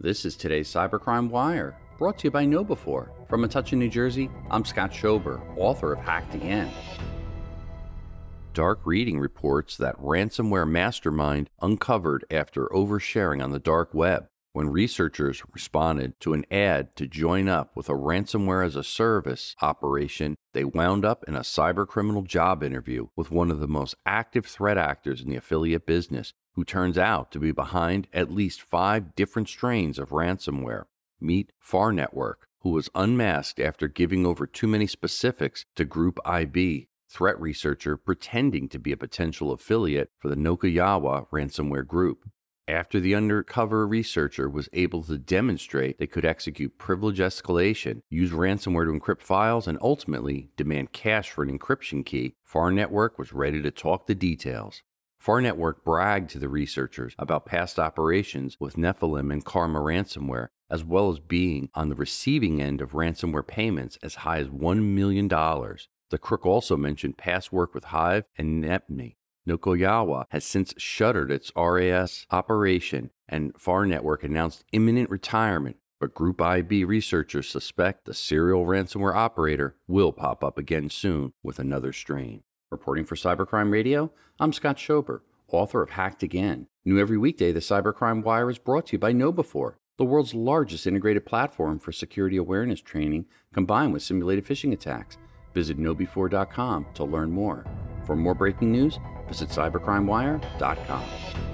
This is today's Cybercrime Wire, brought to you by KnowBe4. From Metuchen, New Jersey, I'm Scott Schober, author of Hacked Again. Dark Reading reports that ransomware mastermind uncovered after oversharing on the dark web when researchers responded to an ad to join up with a ransomware as a service operation, they wound up in a cybercriminal job interview with one of the most active threat actors in the affiliate business, who turns out to be behind at least five different strains of ransomware. Meet Far Network, who was unmasked after giving over too many specifics to Group IB, threat researcher pretending to be a potential affiliate for the Nokoyawa ransomware group. After the undercover researcher was able to demonstrate they could execute privilege escalation, use ransomware to encrypt files, and ultimately demand cash for an encryption key, Far Network was ready to talk the details. Far Network bragged to the researchers about past operations with Nefilim and Karma ransomware, as well as being on the receiving end of ransomware payments as high as $1 million. The crook also mentioned past work with Hive and Nemty. Nokoyawa has since shuttered its RaaS operation, and Far Network announced imminent retirement. But Group IB researchers suspect the serial ransomware operator will pop up again soon with another strain. Reporting for Cybercrime Radio, I'm Scott Schober, author of Hacked Again. New every weekday, the Cybercrime Wire is brought to you by KnowBe4, the world's largest integrated platform for security awareness training combined with simulated phishing attacks. Visit knowbe4.com to learn more. For more breaking news, visit cybercrimewire.com.